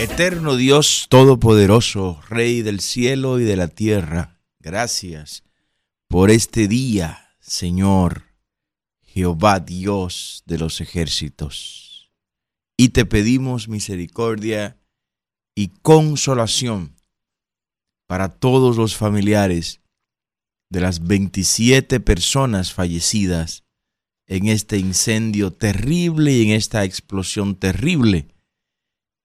Eterno Dios Todopoderoso, Rey del cielo y de la tierra, gracias por este día, Señor, Jehová Dios de los ejércitos. Y te pedimos misericordia y consolación para todos los familiares de las 27 personas fallecidas en este incendio terrible y en esta explosión terrible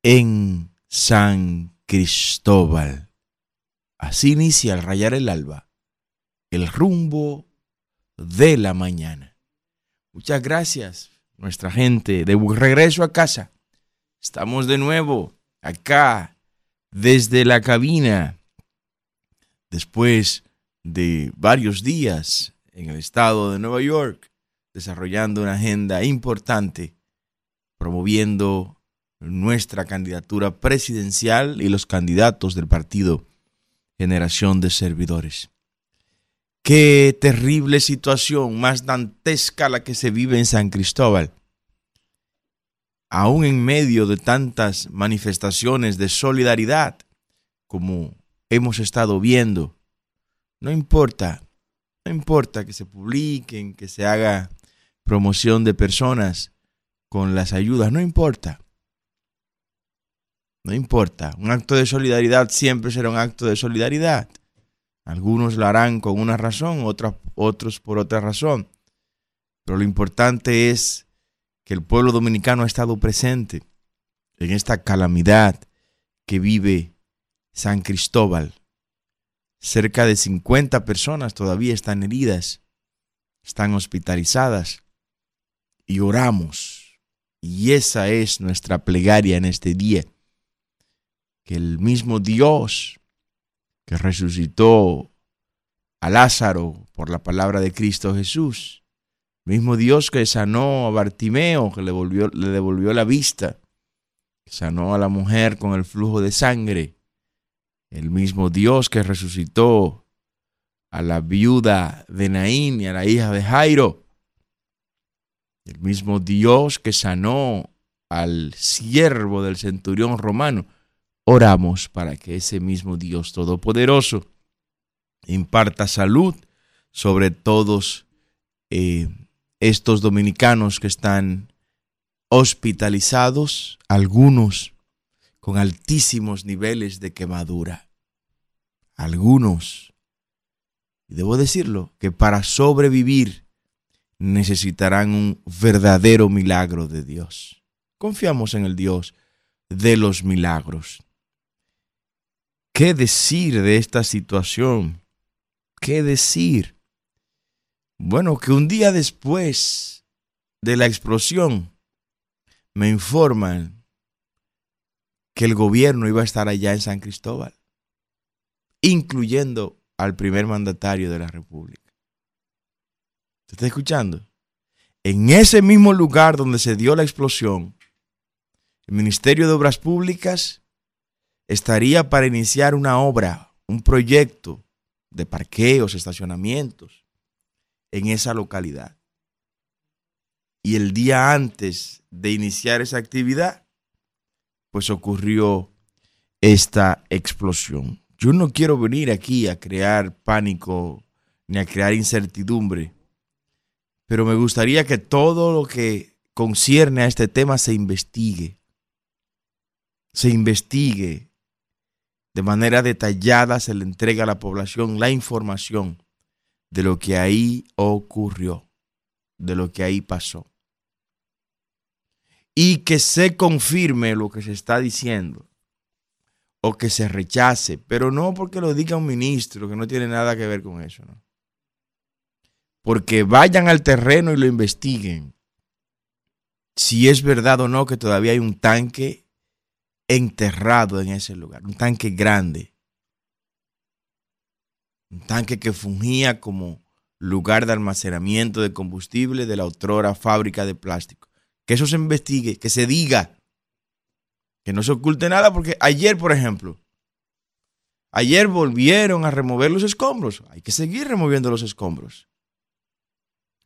en San Cristóbal. Así inicia al rayar el alba el rumbo de la mañana. Muchas gracias, nuestra gente, de regreso a casa. Estamos de nuevo acá desde la cabina después de varios días en el estado de Nueva York desarrollando una agenda importante promoviendo nuestra candidatura presidencial y los candidatos del partido Generación de Servidores. Qué terrible situación, más dantesca la que se vive en San Cristóbal. Aún en medio de tantas manifestaciones de solidaridad como hemos estado viendo, no importa, no importa que se publiquen, que se haga promoción de personas con las ayudas, no importa. No importa, un acto de solidaridad siempre será un acto de solidaridad. Algunos lo harán con una razón, otros por otra razón. Pero lo importante es que el pueblo dominicano ha estado presente en esta calamidad que vive San Cristóbal. Cerca de 50 personas todavía están heridas, están hospitalizadas y oramos. Y esa es nuestra plegaria en este día que el mismo Dios que resucitó a Lázaro por la palabra de Cristo Jesús, el mismo Dios que sanó a Bartimeo, que le, volvió, devolvió la vista, que sanó a la mujer con el flujo de sangre, el mismo Dios que resucitó a la viuda de Naín y a la hija de Jairo, el mismo Dios que sanó al siervo del centurión romano, oramos para que ese mismo Dios Todopoderoso imparta salud sobre todos eh, estos dominicanos que están hospitalizados, algunos con altísimos niveles de quemadura, algunos, y debo decirlo, que para sobrevivir necesitarán un verdadero milagro de Dios. Confiamos en el Dios de los milagros. ¿Qué decir de esta situación? ¿Qué decir? Bueno, que un día después de la explosión me informan que el gobierno iba a estar allá en San Cristóbal, incluyendo al primer mandatario de la República. ¿Se está escuchando? En ese mismo lugar donde se dio la explosión, el Ministerio de Obras Públicas estaría para iniciar una obra, un proyecto de parqueos, estacionamientos en esa localidad. Y el día antes de iniciar esa actividad, pues ocurrió esta explosión. Yo no quiero venir aquí a crear pánico ni a crear incertidumbre, pero me gustaría que todo lo que concierne a este tema se investigue. Se investigue de manera detallada se le entrega a la población la información de lo que ahí ocurrió, de lo que ahí pasó. Y que se confirme lo que se está diciendo o que se rechace, pero no porque lo diga un ministro, que no tiene nada que ver con eso, ¿no? Porque vayan al terreno y lo investiguen. Si es verdad o no que todavía hay un tanque enterrado en ese lugar, un tanque grande, un tanque que fungía como lugar de almacenamiento de combustible de la otrora fábrica de plástico. Que eso se investigue, que se diga, que no se oculte nada, porque ayer, por ejemplo, ayer volvieron a remover los escombros. Hay que seguir removiendo los escombros.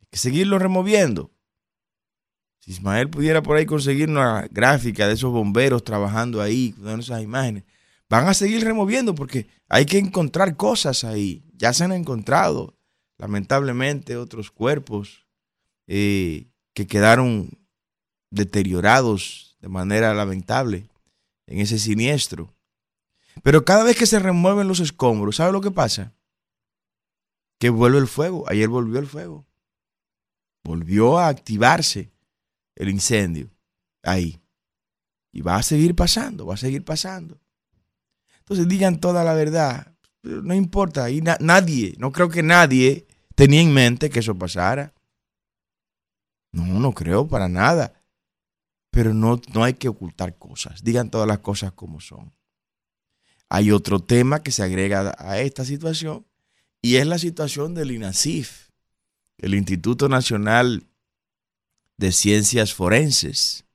Hay que seguirlos removiendo. Ismael pudiera por ahí conseguir una gráfica de esos bomberos trabajando ahí, con esas imágenes, van a seguir removiendo porque hay que encontrar cosas ahí. Ya se han encontrado, lamentablemente, otros cuerpos eh, que quedaron deteriorados de manera lamentable en ese siniestro. Pero cada vez que se remueven los escombros, ¿sabe lo que pasa? Que vuelve el fuego. Ayer volvió el fuego. Volvió a activarse el incendio ahí. Y va a seguir pasando, va a seguir pasando. Entonces digan toda la verdad. No importa, ahí nadie, no creo que nadie tenía en mente que eso pasara. No, no creo para nada. Pero no, no hay que ocultar cosas. Digan todas las cosas como son. Hay otro tema que se agrega a esta situación y es la situación del INASIF, el Instituto Nacional de Ciencias Forenses.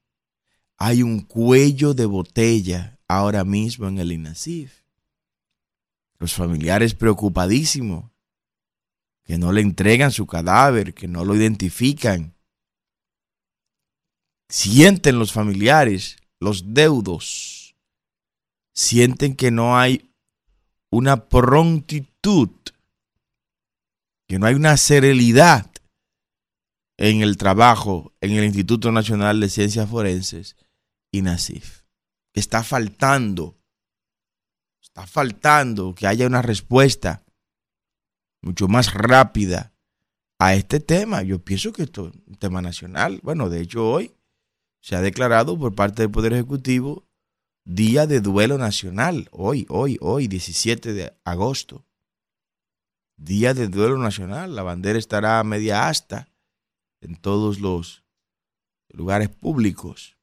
Hay un cuello de botella ahora mismo en el INASIF. Los familiares preocupadísimos, que no le entregan su cadáver, que no lo identifican. Sienten los familiares, los deudos, sienten que no hay una prontitud, que no hay una serenidad en el trabajo en el Instituto Nacional de Ciencias Forenses, INASIF. Está faltando, está faltando que haya una respuesta mucho más rápida a este tema. Yo pienso que esto es un tema nacional. Bueno, de hecho hoy se ha declarado por parte del Poder Ejecutivo Día de Duelo Nacional. Hoy, hoy, hoy, 17 de agosto. Día de Duelo Nacional. La bandera estará a media asta en todos los lugares públicos.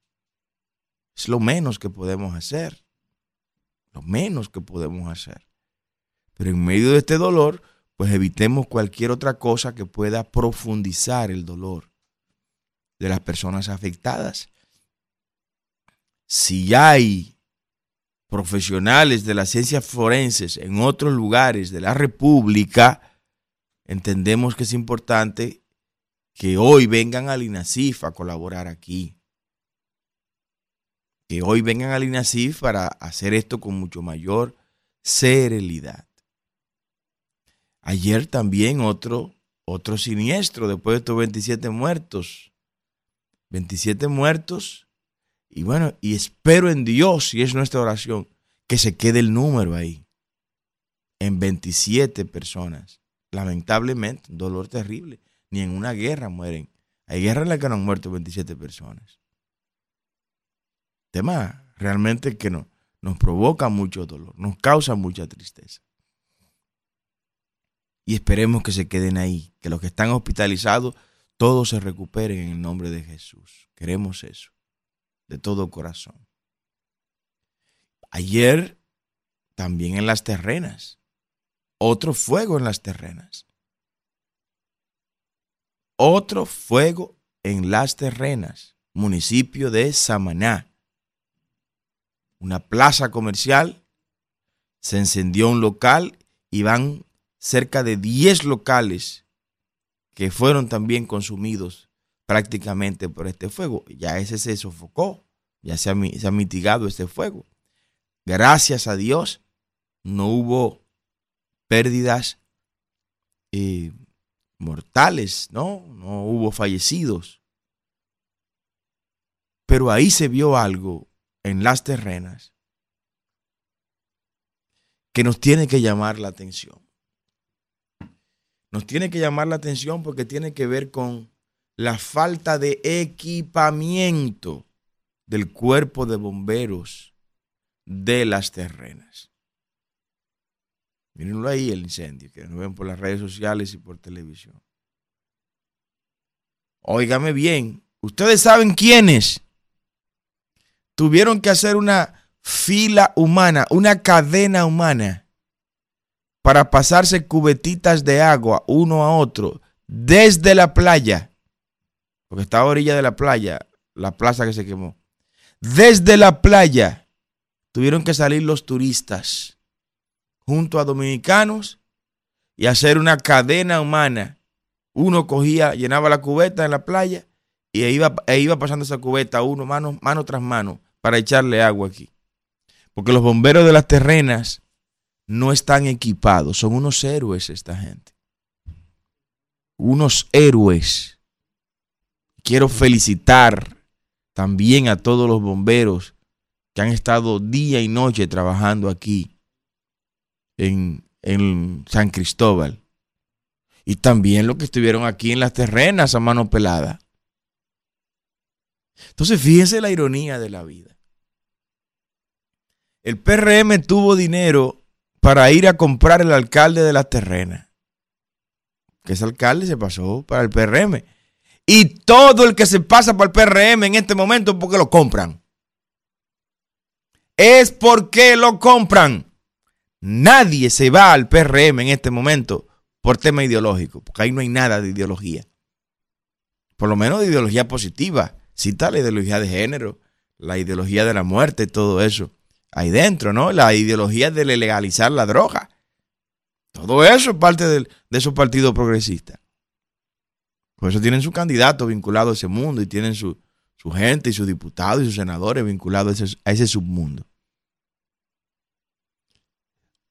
Es lo menos que podemos hacer. Lo menos que podemos hacer. Pero en medio de este dolor, pues evitemos cualquier otra cosa que pueda profundizar el dolor de las personas afectadas. Si hay profesionales de las ciencias forenses en otros lugares de la República, entendemos que es importante que hoy vengan al INASIF a colaborar aquí. Que hoy vengan al INASIF para hacer esto con mucho mayor serenidad. Ayer también otro, otro siniestro, después de estos 27 muertos. 27 muertos. Y bueno, y espero en Dios, y es nuestra oración, que se quede el número ahí. En 27 personas. Lamentablemente, dolor terrible ni en una guerra mueren. Hay guerras en las que no han muerto 27 personas. Tema realmente que no, nos provoca mucho dolor, nos causa mucha tristeza. Y esperemos que se queden ahí, que los que están hospitalizados, todos se recuperen en el nombre de Jesús. Queremos eso, de todo corazón. Ayer, también en las terrenas, otro fuego en las terrenas otro fuego en Las Terrenas, municipio de Samaná. Una plaza comercial, se encendió un local y van cerca de 10 locales que fueron también consumidos prácticamente por este fuego. Ya ese se sofocó, ya se ha, se ha mitigado este fuego. Gracias a Dios no hubo pérdidas eh, mortales, ¿no? No hubo fallecidos. Pero ahí se vio algo en las terrenas que nos tiene que llamar la atención. Nos tiene que llamar la atención porque tiene que ver con la falta de equipamiento del cuerpo de bomberos de las terrenas. Mírenlo ahí el incendio, que nos ven por las redes sociales y por televisión. Óigame bien, ustedes saben quiénes tuvieron que hacer una fila humana, una cadena humana, para pasarse cubetitas de agua uno a otro desde la playa, porque estaba a orilla de la playa, la plaza que se quemó. Desde la playa tuvieron que salir los turistas junto a dominicanos y hacer una cadena humana. Uno cogía, llenaba la cubeta en la playa y iba, e iba pasando esa cubeta uno, mano, mano tras mano, para echarle agua aquí. Porque los bomberos de las terrenas no están equipados, son unos héroes esta gente. Unos héroes. Quiero felicitar también a todos los bomberos que han estado día y noche trabajando aquí en, San Cristóbal. Y también los que estuvieron aquí en las terrenas a mano pelada. Entonces, fíjense la ironía de la vida. El PRM tuvo dinero para ir a comprar el alcalde de las terrenas. Que ese alcalde se pasó para el PRM. Y todo el que se pasa para el PRM en este momento es porque lo compran. Es porque lo compran. Nadie se va al PRM en este momento por tema ideológico, porque ahí no hay nada de ideología. Por lo menos de ideología positiva. Cita la ideología de género, la ideología de la muerte, todo eso. Ahí dentro, ¿no? La ideología de legalizar la droga. Todo eso es parte de, esos partidos progresistas. Por eso tienen su candidato vinculado a ese mundo y tienen su, gente y sus diputados y sus senadores vinculados a ese submundo.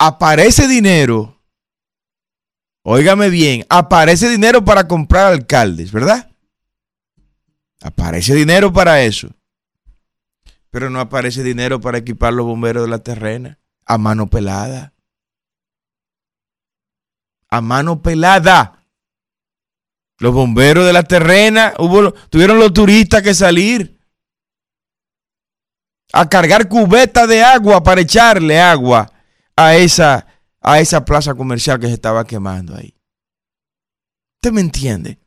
Aparece dinero, óigame bien, aparece dinero para comprar alcaldes, ¿verdad? Aparece dinero para eso. Pero no aparece dinero para equipar los bomberos de la terrena. A mano pelada. A mano pelada. Los bomberos de la terrena, tuvieron los turistas que salir a cargar cubetas de agua para echarle agua a esa, a esa plaza comercial que se estaba quemando ahí. ¿Usted me entiende?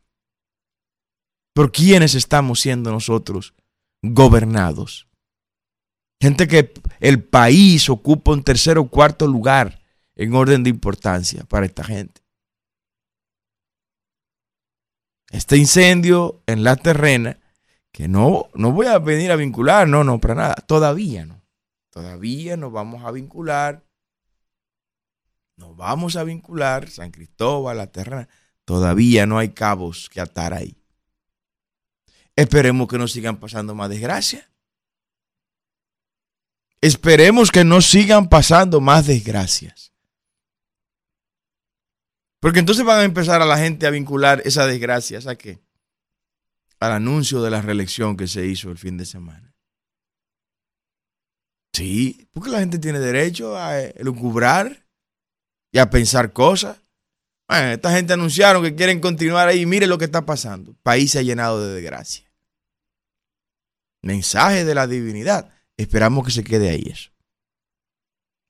¿Por quiénes estamos siendo nosotros gobernados? Gente que el país ocupa un tercer o cuarto lugar en orden de importancia para esta gente. Este incendio en la terrena, que no, no voy a venir a vincular, no, no, para nada, todavía no. Todavía nos vamos a vincular. Nos vamos a vincular, San Cristóbal, la terrena. Todavía no hay cabos que atar ahí. Esperemos que no sigan pasando más desgracias. Esperemos que no sigan pasando más desgracias. Porque entonces van a empezar a la gente a vincular esas desgracias a qué? Al anuncio de la reelección que se hizo el fin de semana. Sí, porque la gente tiene derecho a lucubrar y a pensar cosas. Bueno, esta gente anunciaron que quieren continuar ahí. Mire lo que está pasando. País se ha llenado de desgracia mensaje de la divinidad. Esperamos que se quede ahí eso.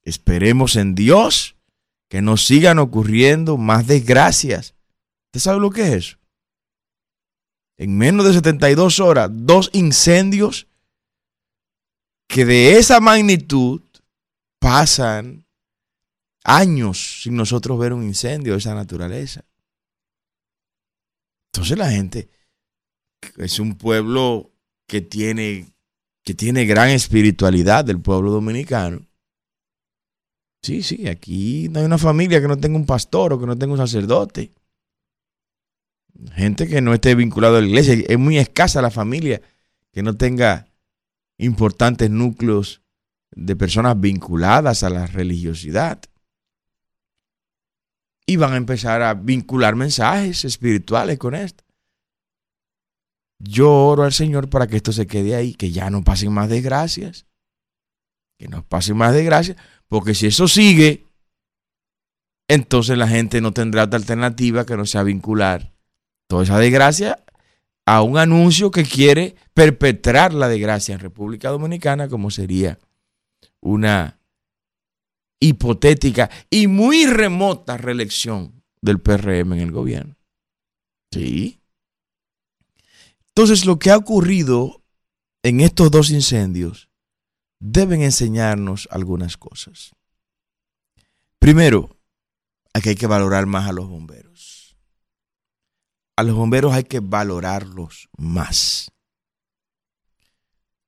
Esperemos en Dios que nos sigan ocurriendo más desgracias. ¿Usted sabe lo que es eso? En menos de 72 horas, dos incendios que de esa magnitud pasan años sin nosotros ver un incendio de esa naturaleza. Entonces la gente es un pueblo que tiene, que tiene gran espiritualidad del pueblo dominicano. Sí, sí, aquí no hay una familia que no tenga un pastor o que no tenga un sacerdote. Gente que no esté vinculada a la iglesia. Es muy escasa la familia que no tenga importantes núcleos de personas vinculadas a la religiosidad. Y van a empezar a vincular mensajes espirituales con esto. Yo oro al Señor para que esto se quede ahí, que ya no pasen más desgracias. Que no pasen más desgracias, porque si eso sigue, entonces la gente no tendrá otra alternativa que no sea vincular toda esa desgracia a un anuncio que quiere perpetrar la desgracia en República Dominicana, como sería una hipotética y muy remota reelección del PRM en el gobierno. Sí. Entonces, lo que ha ocurrido en estos dos incendios deben enseñarnos algunas cosas. Primero, aquí hay que valorar más a los bomberos. A los bomberos hay que valorarlos más.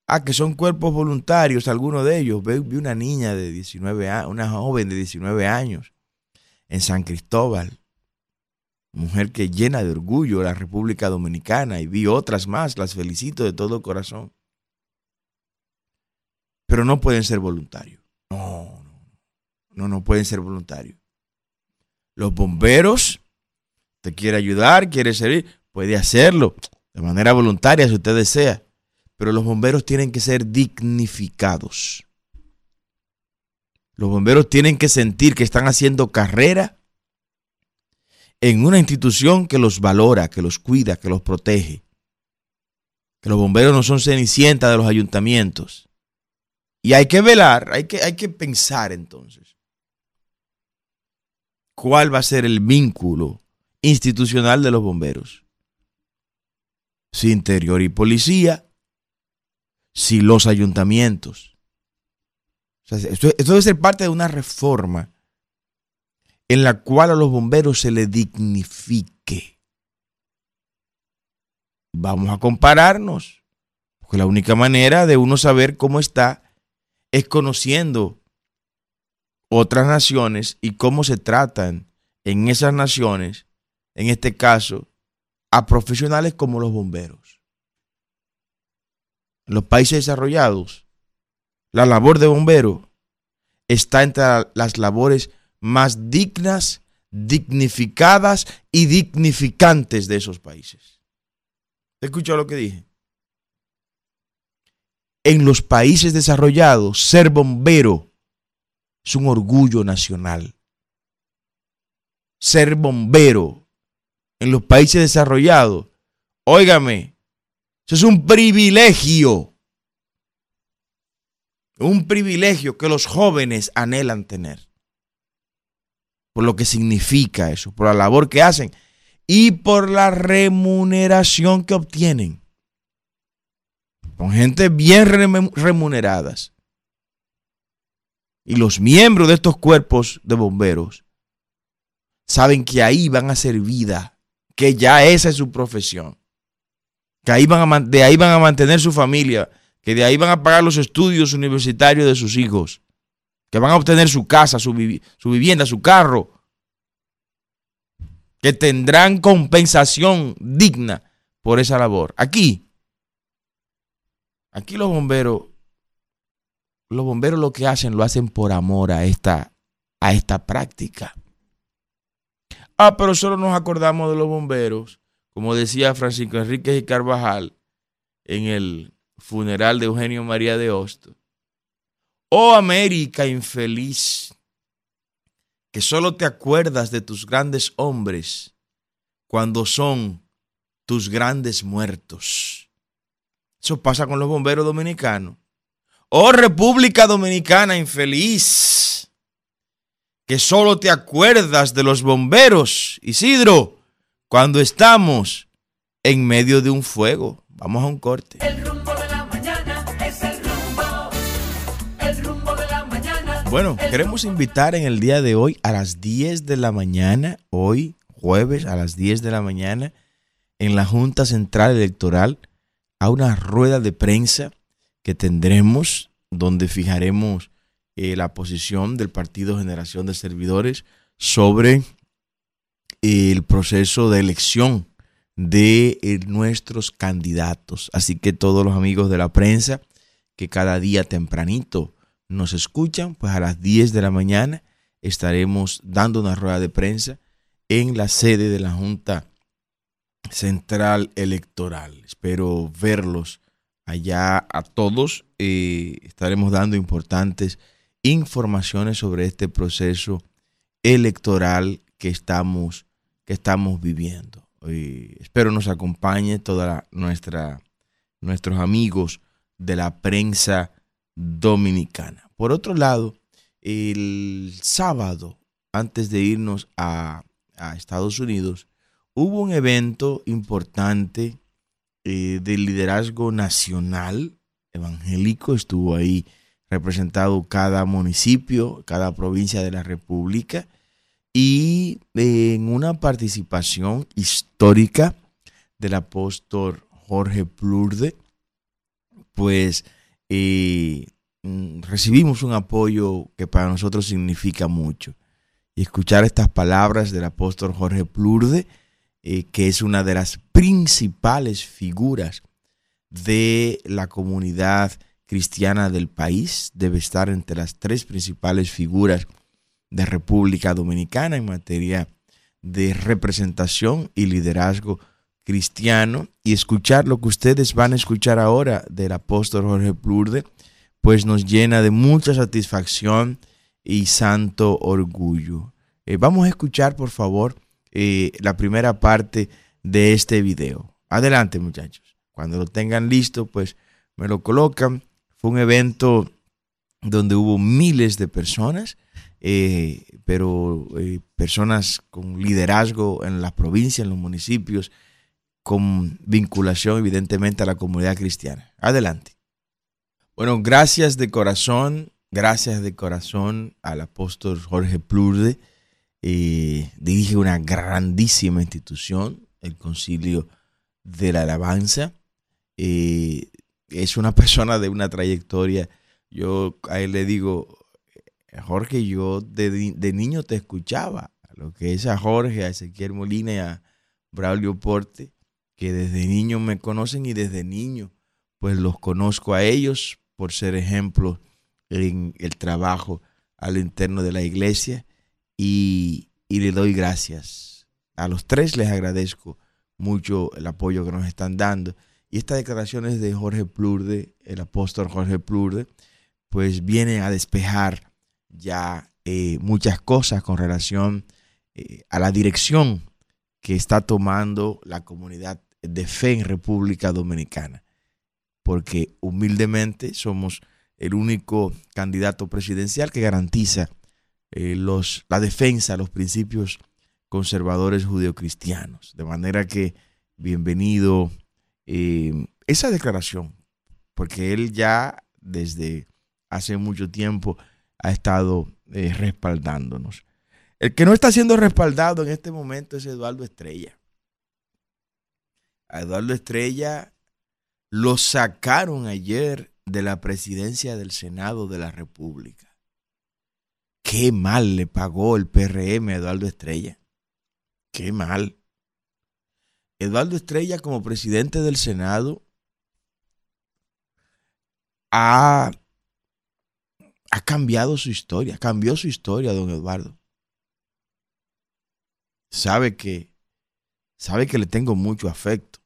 Ah, que son cuerpos voluntarios, algunos de ellos. Vi una niña de 19 años, una joven de 19 años en San Cristóbal. mujer que llena de orgullo la República Dominicana y vi otras más, las felicito de todo corazón. Pero no pueden ser voluntarios. No, no, no pueden ser voluntarios. Los bomberos, te quiere ayudar, quiere servir, puede hacerlo de manera voluntaria si usted desea. Pero los bomberos tienen que ser dignificados. Los bomberos tienen que sentir que están haciendo carrera en una institución que los valora, que los cuida, que los protege. Que los bomberos no son cenicienta de los ayuntamientos. Y hay que velar, hay que, hay que pensar entonces. ¿Cuál va a ser el vínculo institucional de los bomberos? Si interior y policía, si los ayuntamientos. esto debe ser parte de una reforma en la cual a los bomberos se les dignifique. Vamos a compararnos, porque la única manera de uno saber cómo está es conociendo otras naciones y cómo se tratan en esas naciones, en este caso, a profesionales como los bomberos. En los países desarrollados, la labor de bombero está entre las labores más dignas, dignificadas y dignificantes de esos países. ¿Escuchó lo que dije? En los países desarrollados, ser bombero es un orgullo nacional. Ser bombero en los países desarrollados, óigame, eso es un privilegio. Un privilegio que los jóvenes anhelan tener por lo que significa eso, por la labor que hacen y por la remuneración que obtienen. Con gente bien remuneradas. Y los miembros de estos cuerpos de bomberos saben que ahí van a hacer vida, que ya esa es su profesión, que de ahí van a mantener su familia, que de ahí van a pagar los estudios universitarios de sus hijos que van a obtener su casa, su, vivienda, su carro, que tendrán compensación digna por esa labor. Aquí, aquí los bomberos, los bomberos lo que hacen, lo hacen por amor a esta, a esta práctica. Ah, pero solo nos acordamos de los bomberos, como decía Francisco Enrique y Carvajal en el funeral de Eugenio María de Hosto Oh América infeliz, que solo te acuerdas de tus grandes hombres cuando son tus grandes muertos. Eso pasa con los bomberos dominicanos. Oh República Dominicana infeliz, que solo te acuerdas de los bomberos, Isidro, cuando estamos en medio de un fuego. Vamos a un corte. Bueno, queremos invitar en el día de hoy a las 10 de la mañana, hoy jueves a las 10 de la mañana, en la Junta Central Electoral, a una rueda de prensa que tendremos donde fijaremos eh, la posición del Partido Generación de Servidores sobre el proceso de elección de eh, nuestros candidatos. Así que todos los amigos de la prensa que cada día tempranito nos escuchan, pues a las 10 de la mañana estaremos dando una rueda de prensa en la sede de la Junta Central Electoral. Espero verlos allá a todos. Eh, estaremos dando importantes informaciones sobre este proceso electoral que estamos, que estamos viviendo. Eh, espero nos acompañe toda nuestra, nuestros amigos de la prensa dominicana. Por otro lado, el sábado, antes de irnos a, Estados Unidos, hubo un evento importante eh, de liderazgo nacional evangélico. Estuvo ahí representado cada municipio, cada provincia de la República y en una participación histórica del apóstol Jorge Plurde, pues y mm, recibimos un apoyo que para nosotros significa mucho. Y escuchar estas palabras del apóstol Jorge Plurde eh, que es una de las principales figuras de la comunidad cristiana del país, debe estar entre las tres principales figuras de República Dominicana en materia de representación y liderazgo cristiano y escuchar lo que ustedes van a escuchar ahora del apóstol Jorge Plurde, pues nos llena de mucha satisfacción y santo orgullo. Eh, vamos a escuchar, por favor, eh, la primera parte de este video. Adelante, muchachos. Cuando lo tengan listo, pues me lo colocan. Fue un evento donde hubo miles de personas, eh, pero personas con liderazgo en las provincias, en los municipios, con vinculación evidentemente a la comunidad cristiana. Adelante. Bueno, gracias de corazón, gracias de corazón al apóstol Jorge Plurde. Eh, dirige una grandísima institución, el Concilio de la Alabanza. Eh, es una persona de una trayectoria. Yo a él le digo, Jorge, yo de, de niño te escuchaba, lo que es a Jorge, a Ezequiel Molina y a Braulio Porte que desde niño me conocen y desde niño pues los conozco a ellos por ser ejemplo en el trabajo al interno de la iglesia y, y le doy gracias. A los tres les agradezco mucho el apoyo que nos están dando. Y estas declaraciones de Jorge Plurde, el apóstol Jorge Plurde, pues vienen a despejar ya eh, muchas cosas con relación eh, a la dirección que está tomando la comunidad de fe en República Dominicana, porque humildemente somos el único candidato presidencial que garantiza eh, los, la defensa de los principios conservadores judeocristianos. De manera que bienvenido esa declaración, porque él ya desde hace mucho tiempo ha estado eh, respaldándonos. El que no está siendo respaldado en este momento es Eduardo Estrella a Eduardo Estrella lo sacaron ayer de la presidencia del Senado de la República. Qué mal le pagó el PRM a Eduardo Estrella. Qué mal. Eduardo Estrella como presidente del Senado ha, ha cambiado su historia, cambió su historia, don Eduardo. Sabe que sabe que le tengo mucho afecto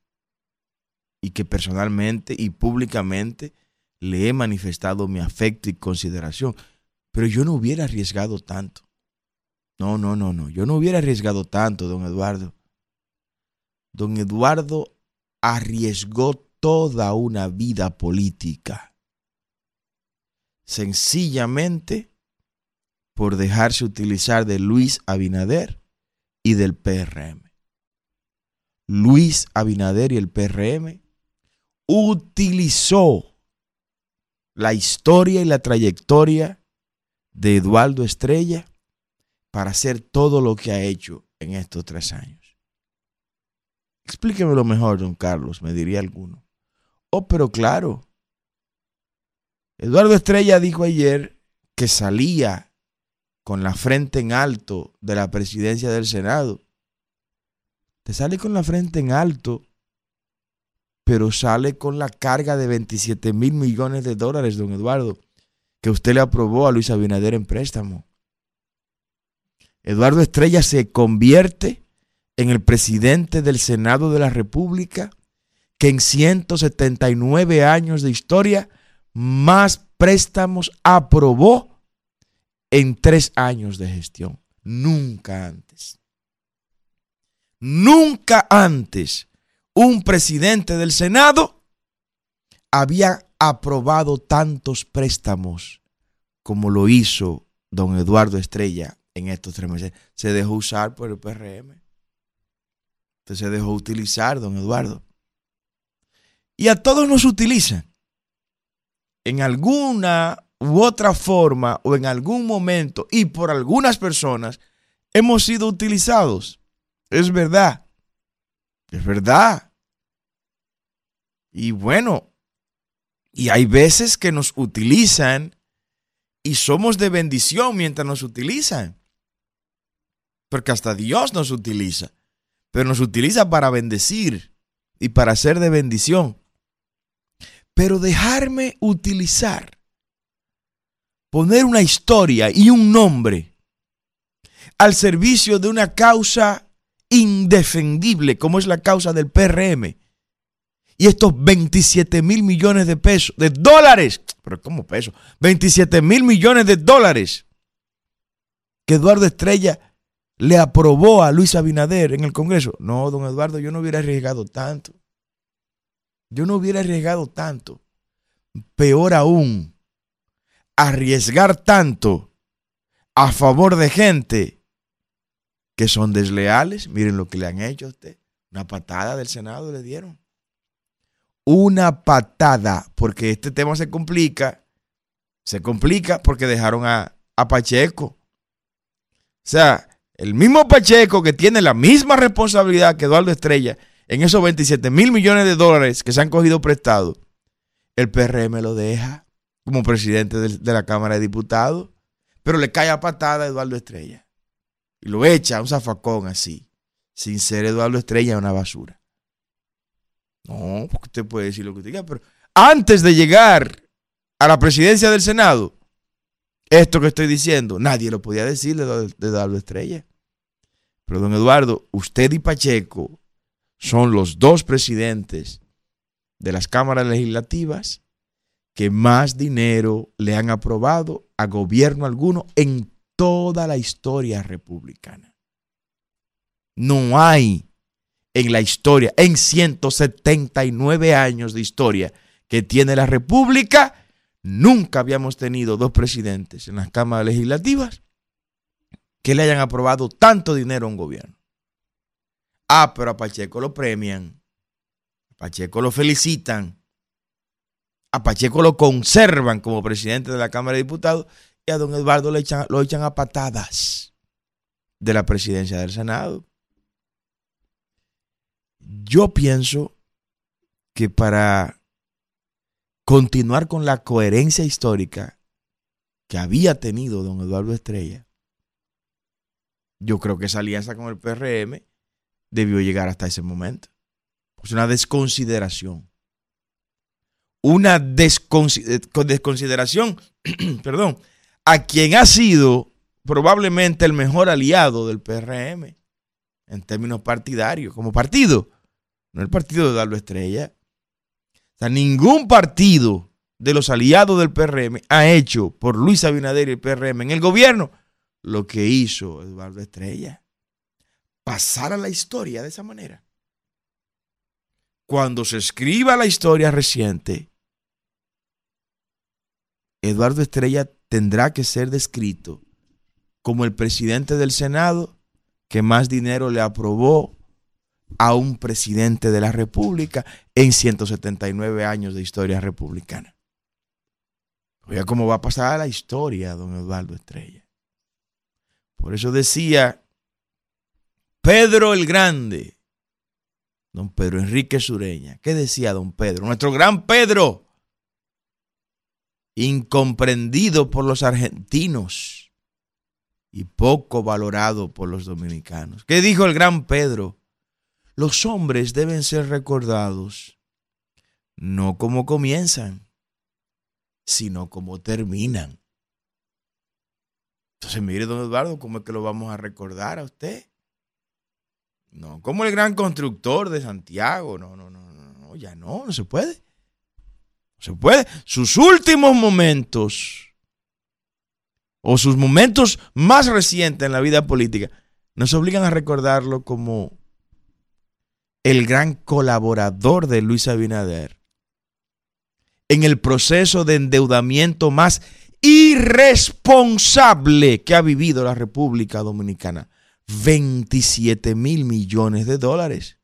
y que personalmente y públicamente le he manifestado mi afecto y consideración. Pero yo no hubiera arriesgado tanto. No, no, no, no. Yo no hubiera arriesgado tanto, don Eduardo. Don Eduardo arriesgó toda una vida política. Sencillamente por dejarse utilizar de Luis Abinader y del PRM. Luis Abinader y el PRM utilizó la historia y la trayectoria de Eduardo Estrella para hacer todo lo que ha hecho en estos tres años. Explíquemelo mejor, don Carlos, me diría alguno. Oh, pero claro. Eduardo Estrella dijo ayer que salía con la frente en alto de la presidencia del Senado te sale con la frente en alto, pero sale con la carga de 27 mil millones de dólares, don Eduardo, que usted le aprobó a Luis Abinader en préstamo. Eduardo Estrella se convierte en el presidente del Senado de la República que en 179 años de historia más préstamos aprobó en tres años de gestión. Nunca antes. Nunca antes un presidente del Senado había aprobado tantos préstamos como lo hizo don Eduardo Estrella en estos tres meses. Se dejó usar por el PRM. se dejó utilizar, don Eduardo. Y a todos nos utilizan. En alguna u otra forma o en algún momento y por algunas personas hemos sido utilizados. Es verdad. Es verdad. Y bueno, y hay veces que nos utilizan y somos de bendición mientras nos utilizan. Porque hasta Dios nos utiliza. pero nos utiliza para bendecir y para ser de bendición. Pero dejarme utilizar, poner una historia y un nombre al servicio de una causa indefendible como es la causa del PRM. Y estos 27 mil millones de pesos, de dólares, pero ¿cómo pesos? 27 mil millones de dólares que Eduardo Estrella le aprobó a Luis Abinader en el Congreso. No, don Eduardo, yo no hubiera arriesgado tanto. Yo no hubiera arriesgado tanto. Peor aún, arriesgar tanto a favor de gente que son desleales. Miren lo que le han hecho a usted. Una patada del Senado le dieron. Una patada, porque este tema se complica. Se complica porque dejaron a, Pacheco. O sea, el mismo Pacheco que tiene la misma responsabilidad que Eduardo Estrella en esos 27 mil millones de dólares que se han cogido prestados, el PRM lo deja como presidente de, la Cámara de Diputados, pero le cae a patada a Eduardo Estrella y lo echa a un zafacón así, sin ser Eduardo Estrella una basura. No, porque usted puede decir lo que usted diga, pero antes de llegar a la presidencia del Senado, esto que estoy diciendo, nadie lo podía decir de, Eduardo Estrella. Pero don Eduardo, usted y Pacheco son los dos presidentes de las cámaras legislativas que más dinero le han aprobado a gobierno alguno en toda la historia republicana. No hay en la historia, en 179 años de historia que tiene la República, nunca habíamos tenido dos presidentes en las cámaras legislativas que le hayan aprobado tanto dinero a un gobierno. Ah, pero a Pacheco lo premian, a Pacheco lo felicitan, a Pacheco lo conservan como presidente de la Cámara de Diputados y a don Eduardo echan, lo echan a patadas de la presidencia del Senado. Yo pienso que para continuar con la coherencia histórica que había tenido don Eduardo Estrella, yo creo que esa alianza con el PRM debió llegar hasta ese momento. Es una desconsideración. Una desconsideración, perdón, a quien ha sido probablemente el mejor aliado del PRM en términos partidarios, como partido, no el partido de Eduardo Estrella. O sea, ningún partido de los aliados del PRM ha hecho por Luis Abinader y el PRM en el gobierno lo que hizo Eduardo Estrella. Pasar a la historia de esa manera. Cuando se escriba la historia reciente, Eduardo Estrella tendrá que ser descrito como el presidente del Senado que más dinero le aprobó a un presidente de la República en 179 años de historia republicana. Oiga cómo va a pasar a la historia, don Eduardo Estrella. Por eso decía Pedro el Grande, don Pedro Enrique Sureña. ¿Qué decía don Pedro? Nuestro gran Pedro, incomprendido por los argentinos y poco valorado por los dominicanos. ¿Qué dijo el gran Pedro? Los hombres deben ser recordados no como comienzan, sino como terminan. Entonces, mire, don Eduardo, ¿cómo es que lo vamos a recordar a usted? No, como el gran constructor de Santiago. No, no, no, no, ya no, no se puede. No se puede. Sus últimos momentos o sus momentos más recientes en la vida política, nos obligan a recordarlo como el gran colaborador de Luis Abinader en el proceso de endeudamiento más irresponsable que ha vivido la República Dominicana. 27 mil millones de dólares.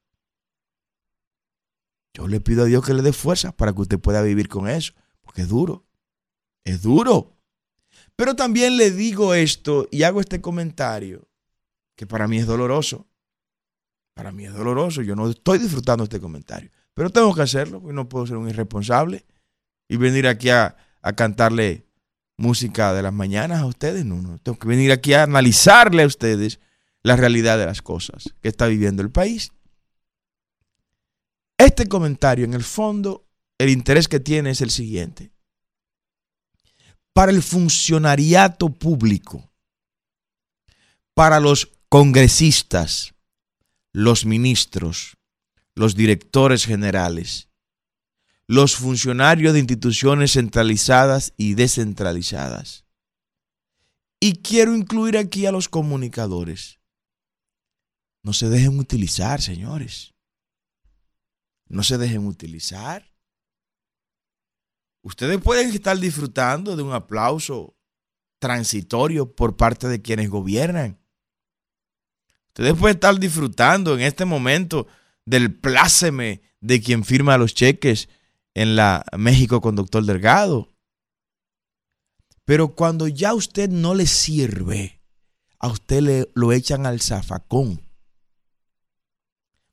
Yo le pido a Dios que le dé fuerza para que usted pueda vivir con eso, porque es duro, es duro. Pero también le digo esto y hago este comentario que para mí es doloroso. Para mí es doloroso. Yo no estoy disfrutando este comentario. Pero tengo que hacerlo, porque no puedo ser un irresponsable y venir aquí a, cantarle música de las mañanas a ustedes. No, no. Tengo que venir aquí a analizarle a ustedes la realidad de las cosas que está viviendo el país. Este comentario, en el fondo, el interés que tiene es el siguiente. Para el funcionariato público, para los congresistas, los ministros, los directores generales, los funcionarios de instituciones centralizadas y descentralizadas. Y quiero incluir aquí a los comunicadores. No se dejen utilizar, señores. No se dejen utilizar. Ustedes pueden estar disfrutando de un aplauso transitorio por parte de quienes gobiernan. Ustedes pueden estar disfrutando en este momento del pláceme de quien firma los cheques en la México Conductor Delgado. Pero cuando ya usted no le sirve, a usted le, lo echan al zafacón.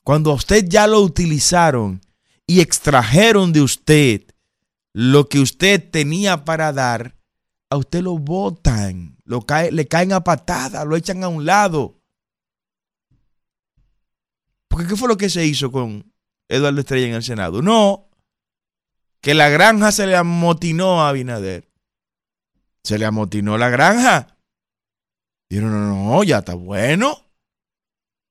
Cuando a usted ya lo utilizaron y extrajeron de usted lo que usted tenía para dar, a usted lo botan, le caen a patada, lo echan a un lado. Porque ¿qué fue lo que se hizo con Eduardo Estrella en el Senado? No, que la granja se le amotinó a Abinader. Se le amotinó la granja. Dijeron, no, no, ya está bueno.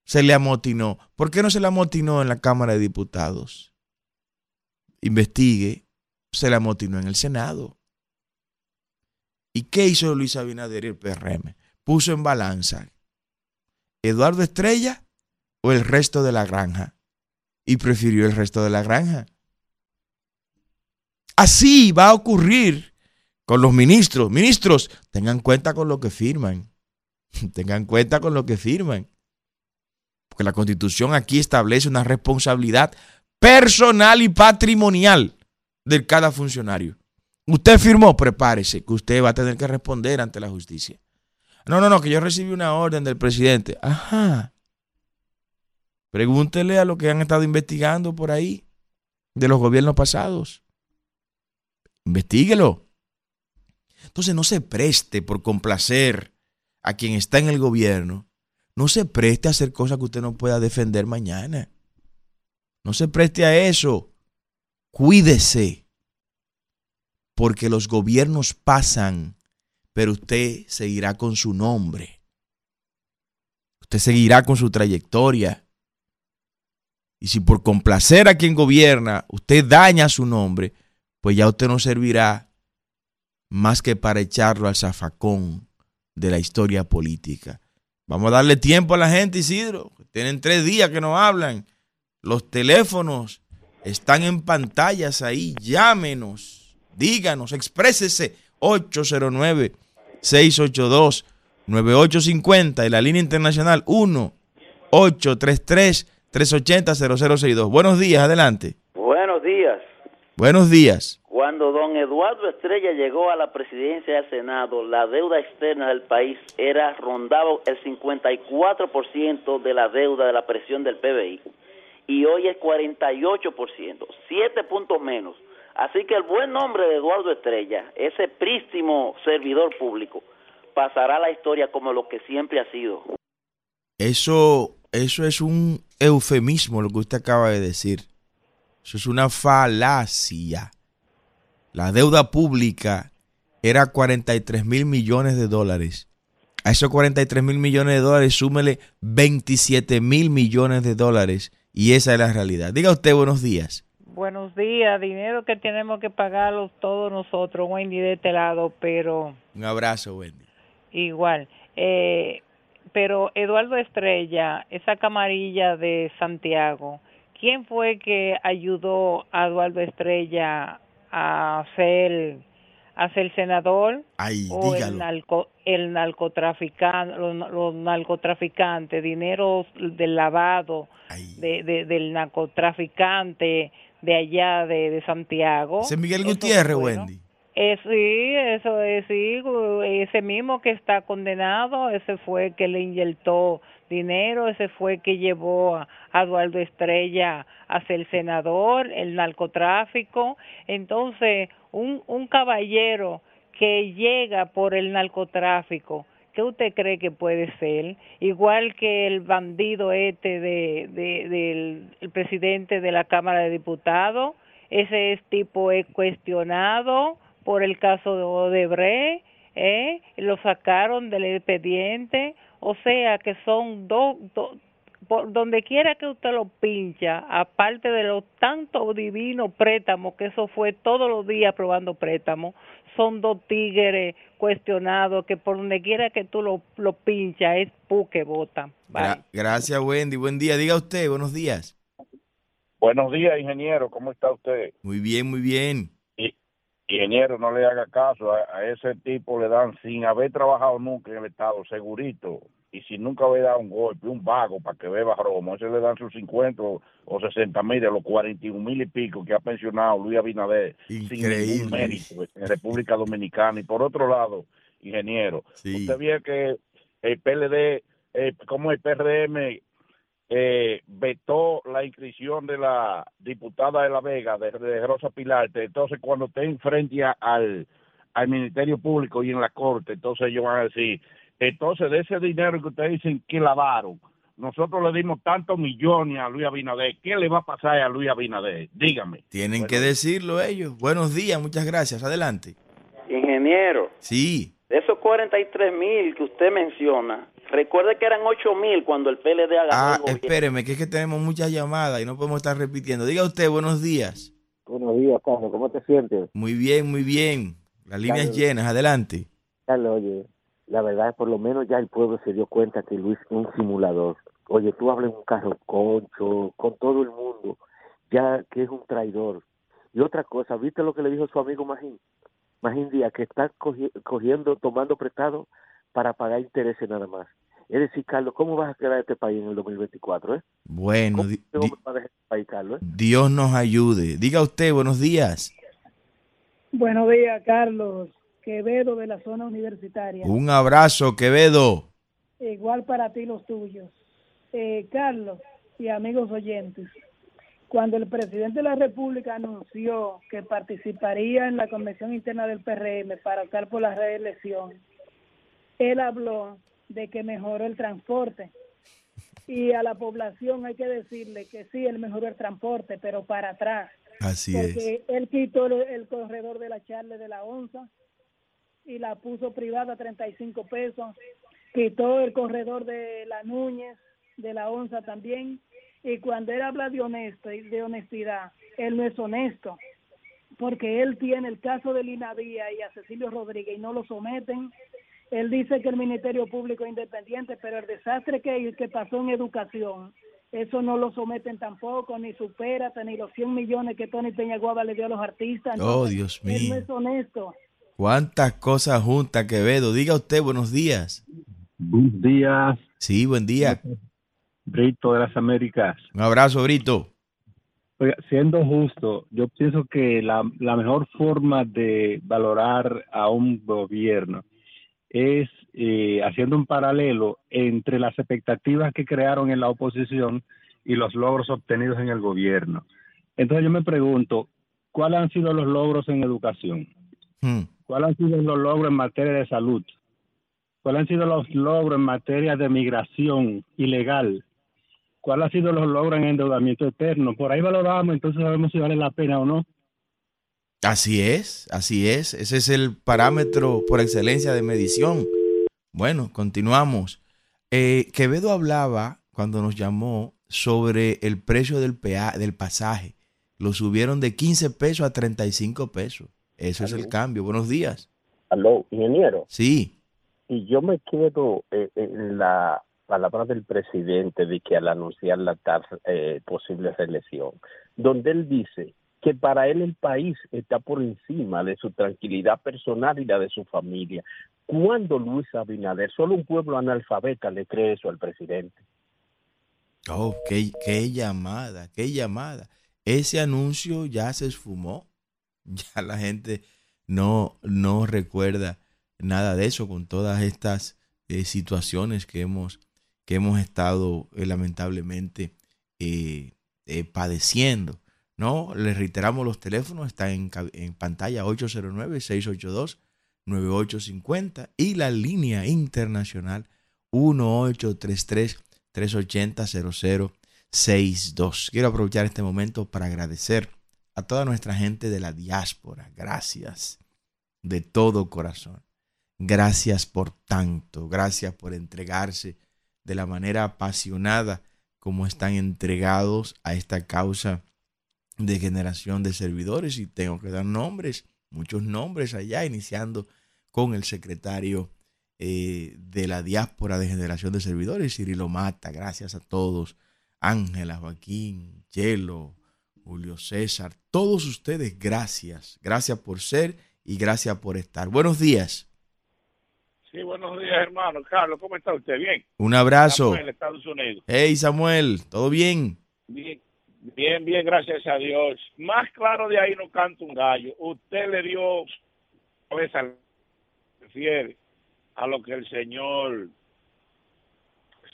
Se le amotinó. ¿Por qué no se le amotinó en la Cámara de Diputados? Investigue. Se le amotinó en el Senado. ¿Y qué hizo Luis Abinader y el PRM? Puso en balanza Eduardo Estrella o el resto de la granja. Y prefirió el resto de la granja. Así va a ocurrir con los ministros. Ministros, tengan cuenta con lo que firman. tengan cuenta con lo que firman. Porque la constitución aquí establece una responsabilidad personal y patrimonial de cada funcionario. Usted firmó, prepárese, que usted va a tener que responder ante la justicia. No, no, no, que yo recibí una orden del presidente. Ajá. Pregúntele a lo que han estado investigando por ahí de los gobiernos pasados. Investíguelo. Entonces no se preste por complacer a quien está en el gobierno. No se preste a hacer cosas que usted no pueda defender mañana. No se preste a eso. Cuídese. Porque los gobiernos pasan, pero usted seguirá con su nombre. Usted seguirá con su trayectoria. Y si por complacer a quien gobierna usted daña su nombre, pues ya usted no servirá más que para echarlo al zafacón de la historia política. Vamos a darle tiempo a la gente, Isidro. Tienen tres días que no hablan. Los teléfonos están en pantallas ahí. Llámenos, díganos, exprésese. 809-682-9850 y la línea internacional 1-833-380-0062. Buenos días, adelante. Buenos días. Cuando don Eduardo Estrella llegó a la presidencia del Senado, la deuda externa del país era rondaba el 54% de la deuda de la presión del PBI y hoy es 48%, 7 puntos menos. Así que el buen nombre de Eduardo Estrella, ese prístimo servidor público, pasará a la historia como lo que siempre ha sido. Eso, eso es un eufemismo lo que usted acaba de decir. Eso es una falacia. La deuda pública era 43 mil millones de dólares. A esos 43 mil millones de dólares súmele 27 mil millones de dólares. Y esa es la realidad. Diga usted buenos días. Buenos días. Dinero que tenemos que pagarlo todos nosotros, Wendy, de este lado, pero... Un abrazo, Wendy. Igual. Eh, pero Eduardo Estrella, esa camarilla de Santiago, ¿quién fue que ayudó a Eduardo Estrella a ser, a ser senador? o el, narco, el narcotraficante, los, narcotraficantes, dinero del lavado de, del narcotraficante de allá de, Santiago. Ese Miguel Gutiérrez, Wendy. Eh, sí, eso es, sí, ese mismo que está condenado, ese fue que le inyectó dinero, ese fue que llevó a, Eduardo Estrella a ser senador, el narcotráfico. Entonces, un, un caballero que llega por el narcotráfico, ¿Qué usted cree que puede ser? Igual que el bandido este de, del el presidente de la Cámara de Diputados, ese es tipo es cuestionado por el caso de Odebrecht, ¿eh? lo sacaron del expediente, o sea que son dos, por donde quiera que usted lo pincha, aparte de los tanto divino préstamos, que eso fue todos los días probando préstamos, son dos tigres cuestionados que por donde quiera que tú lo, lo pinchas es pu que bota. gracias, Wendy. Buen día. Diga usted, buenos días. Buenos días, ingeniero. ¿Cómo está usted? Muy bien, muy bien. Ingeniero, no le haga caso. A, ese tipo le dan, sin haber trabajado nunca en el Estado, segurito. Y si nunca haber dado un golpe, un vago para que beba romo, ese le dan sus 50 o, 60 mil de los 41 mil y pico que ha pensionado Luis Abinader Increíble. sin ningún mérito en República Dominicana. Y por otro lado, ingeniero, usted vio que el PLD, eh, como el PRM eh, vetó la inscripción de la diputada de La Vega, de, Rosa Pilarte. Entonces, cuando esté frente al, al Ministerio Público y en la Corte, entonces ellos van a decir, entonces de ese dinero que ustedes dicen que lavaron, nosotros le dimos tantos millones a Luis Abinader. ¿Qué le va a pasar a Luis Abinader? Dígame. Tienen que decirlo ellos. Buenos días, muchas gracias. Adelante. Ingeniero. Sí. De esos 43 mil que usted menciona, Recuerde que eran 8 mil cuando el PLD agarró Ah, espéreme, que es que tenemos muchas llamadas y no podemos estar repitiendo. Diga usted, buenos días. Buenos días, Carlos. ¿Cómo te sientes? Muy bien, muy bien. Las líneas llenas, adelante. Carlos, oye, la verdad, es por lo menos ya el pueblo se dio cuenta que Luis es un simulador. Oye, tú hablas en un carro concho, con todo el mundo, ya que es un traidor. Y otra cosa, ¿viste lo que le dijo su amigo Magín? Magín Díaz, que está cogiendo, tomando prestado para pagar intereses nada más. Es decir, Carlos, ¿cómo vas a quedar este país en el 2024? Eh? Bueno, este eh? Dios nos ayude. Diga usted, buenos días. Buenos días, Carlos. Quevedo de la zona universitaria. Un abrazo, Quevedo. Igual para ti los tuyos. Eh, Carlos y amigos oyentes, cuando el presidente de la República anunció que participaría en la convención interna del PRM para optar por la reelección, él habló de que mejoró el transporte. Y a la población hay que decirle que sí, él mejoró el transporte, pero para atrás. Así porque él quitó el, corredor de la Charle de la Onza y la puso privada a 35 pesos. Quitó el corredor de la Núñez, de la Onza también. Y cuando él habla de honesto y de honestidad, él no es honesto, porque él tiene el caso de Lina Vía y a Cecilio Rodríguez y no lo someten él dice que el Ministerio Público es independiente, pero el desastre que, que pasó en educación, eso no lo someten tampoco, ni supera ni los 100 millones que Tony Peñaguaba le dio a los artistas. Oh, Dios mío. Él no es honesto. ¿Cuántas cosas juntas, Quevedo? Diga usted, buenos días. Buenos días. Sí, buen día. Brito de las Américas. Un abrazo, Brito. siendo justo, yo pienso que la, la mejor forma de valorar a un gobierno es eh, haciendo un paralelo entre las expectativas que crearon en la oposición y los logros obtenidos en el gobierno. Entonces yo me pregunto, ¿cuáles han sido los logros en educación? Hmm. ¿Cuáles han sido los logros en materia de salud? ¿Cuáles han sido los logros en materia de migración ilegal? ¿Cuáles han sido los logros en endeudamiento eterno? Por ahí valoramos, entonces sabemos si vale la pena o no. Así es, así es. Ese es el parámetro por excelencia de medición. Bueno, continuamos. Eh, Quevedo hablaba cuando nos llamó sobre el precio del, del pasaje. Lo subieron de 15 pesos a 35 pesos. Eso es el cambio. Buenos días. Aló, ingeniero. Sí. Y yo me quedo eh, en la palabra del presidente de que al anunciar la eh, posible reelección, donde él dice que para él el país está por encima de su tranquilidad personal y la de su familia. ¿Cuándo Luis Abinader, solo un pueblo analfabeta le cree eso al presidente? Oh, qué, qué llamada, qué llamada. Ese anuncio ya se esfumó. Ya la gente no, no recuerda nada de eso con todas estas eh, situaciones que hemos, que hemos estado eh, lamentablemente eh, padeciendo. No, les reiteramos los teléfonos, está en, en pantalla 809-682. 9850 y la línea internacional 1833-380-0062. Quiero aprovechar este momento para agradecer a toda nuestra gente de la diáspora. Gracias de todo corazón. Gracias por tanto. Gracias por entregarse de la manera apasionada como están entregados a esta causa de generación de servidores. Y tengo que dar nombres muchos nombres allá, iniciando con el secretario eh, de la diáspora de generación de servidores, Cirilo Mata, gracias a todos, Ángela, Joaquín, Chelo, Julio César, todos ustedes, gracias, gracias por ser y gracias por estar. Buenos días. Sí, buenos días, hermano. Carlos, ¿cómo está usted? Bien. Un abrazo. Samuel, Estados Unidos. Hey, Samuel, ¿todo bien? Bien. Bien, bien, gracias a Dios. Más claro de ahí no canta un gallo. Usted le dio esa refiere a lo que el Señor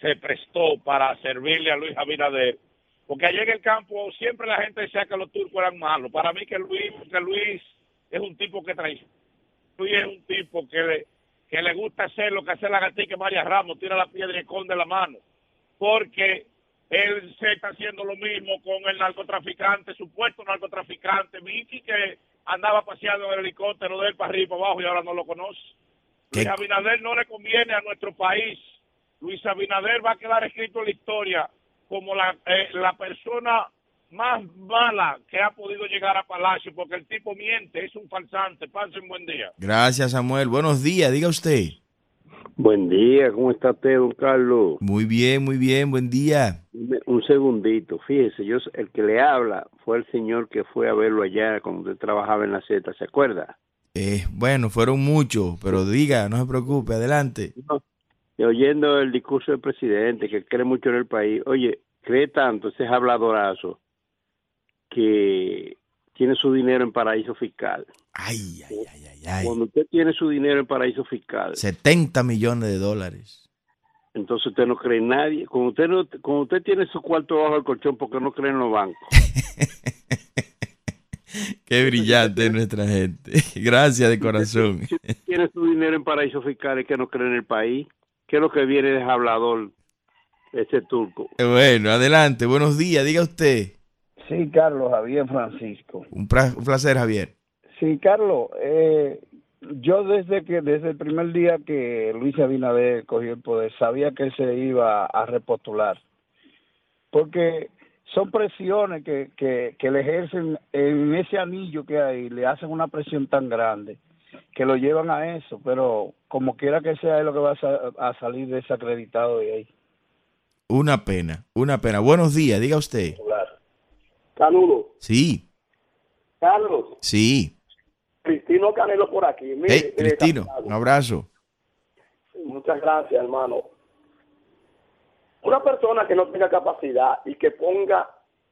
se prestó para servirle a Luis Abinader. Porque allá en el campo siempre la gente decía que los turcos eran malos. Para mí que Luis, Luis es un tipo que trae. Luis es un tipo que le, que le gusta hacer lo que hace la gatica María Ramos, tira la piedra y esconde la mano. Porque él se está haciendo lo mismo con el narcotraficante, supuesto narcotraficante, Vicky, que andaba paseando en el helicóptero de él para arriba y para abajo y ahora no lo conoce. Luis Abinader no le conviene a nuestro país. Luis Abinader va a quedar escrito en la historia como la, eh, la persona más mala que ha podido llegar a Palacio, porque el tipo miente, es un falsante. Pase un buen día. Gracias, Samuel. Buenos días, diga usted. Buen día, ¿cómo está usted, don Carlos? Muy bien, muy bien, buen día. Un segundito, fíjese, yo el que le habla fue el señor que fue a verlo allá cuando usted trabajaba en la Z, ¿se acuerda? Eh, bueno, fueron muchos, pero diga, no se preocupe, adelante. y oyendo el discurso del presidente, que cree mucho en el país, oye, cree tanto ese habladorazo que tiene su dinero en paraíso fiscal. Ay, ay, ay, ay, ay. Cuando usted tiene su dinero en paraíso fiscal. 70 millones de dólares. Entonces usted no cree en nadie. Cuando usted, no, cuando usted tiene su cuarto bajo el colchón, porque no cree en los bancos? Qué brillante nuestra gente. Gracias de corazón. Si usted tiene su dinero en paraíso fiscal, es que no cree en el país. ¿Qué es lo que viene de hablador ese turco? Bueno, adelante. Buenos días. Diga usted. Sí, Carlos, Javier Francisco. Un, placer, Javier. Sí, Carlos, eh, yo desde que desde el primer día que Luis Abinader cogió el poder sabía que se iba a repostular, porque son presiones que, que, le ejercen en ese anillo que hay, le hacen una presión tan grande que lo llevan a eso, pero como quiera que sea es lo que va a, a salir desacreditado de ahí. Una pena, una pena. Buenos días, diga usted. Saludos. Sí. Carlos. Sí. Cristino Canelo por aquí. Mire, Cristino, un abrazo. Muchas gracias, hermano. Una persona que no tenga capacidad y que ponga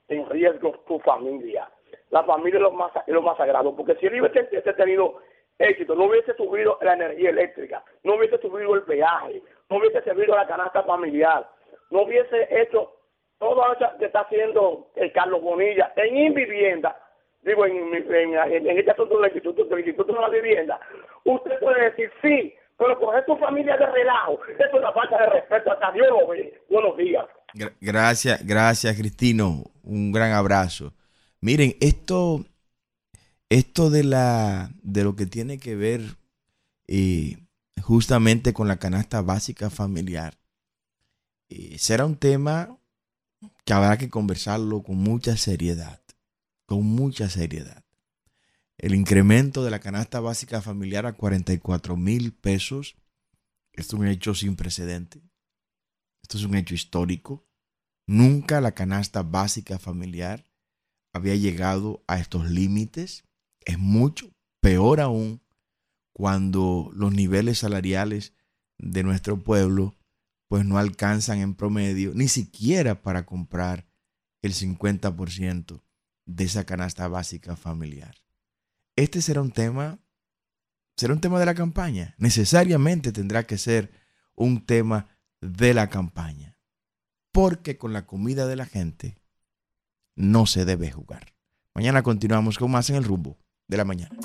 en riesgo tu familia. La familia es lo más, es lo más sagrado, porque si él hubiese tenido éxito, no hubiese subido la energía eléctrica, no hubiese subido el peaje, no hubiese servido la canasta familiar, no hubiese hecho todo lo que está haciendo el Carlos Bonilla en Invivienda, digo, en, en, este asunto del instituto, del instituto de la vivienda, usted puede decir sí, pero coger tu familia de relajo, eso es una falta de respeto, hasta Dios lo. Buenos días. Gracias, gracias Cristino, un gran abrazo. Miren, esto, esto de la, de lo que tiene que ver eh, justamente con la canasta básica familiar, eh, será un tema que habrá que conversarlo con mucha seriedad, con mucha seriedad. El incremento de la canasta básica familiar a 44 mil pesos, es un hecho sin precedente, esto es un hecho histórico. Nunca la canasta básica familiar había llegado a estos límites. Es mucho peor aún cuando los niveles salariales de nuestro pueblo pues no alcanzan en promedio ni siquiera para comprar el 50% de esa canasta básica familiar. Este será un tema, será un tema de la campaña. Necesariamente tendrá que ser un tema de la campaña. Porque con la comida de la gente no se debe jugar. Mañana continuamos con más en el rumbo de la mañana.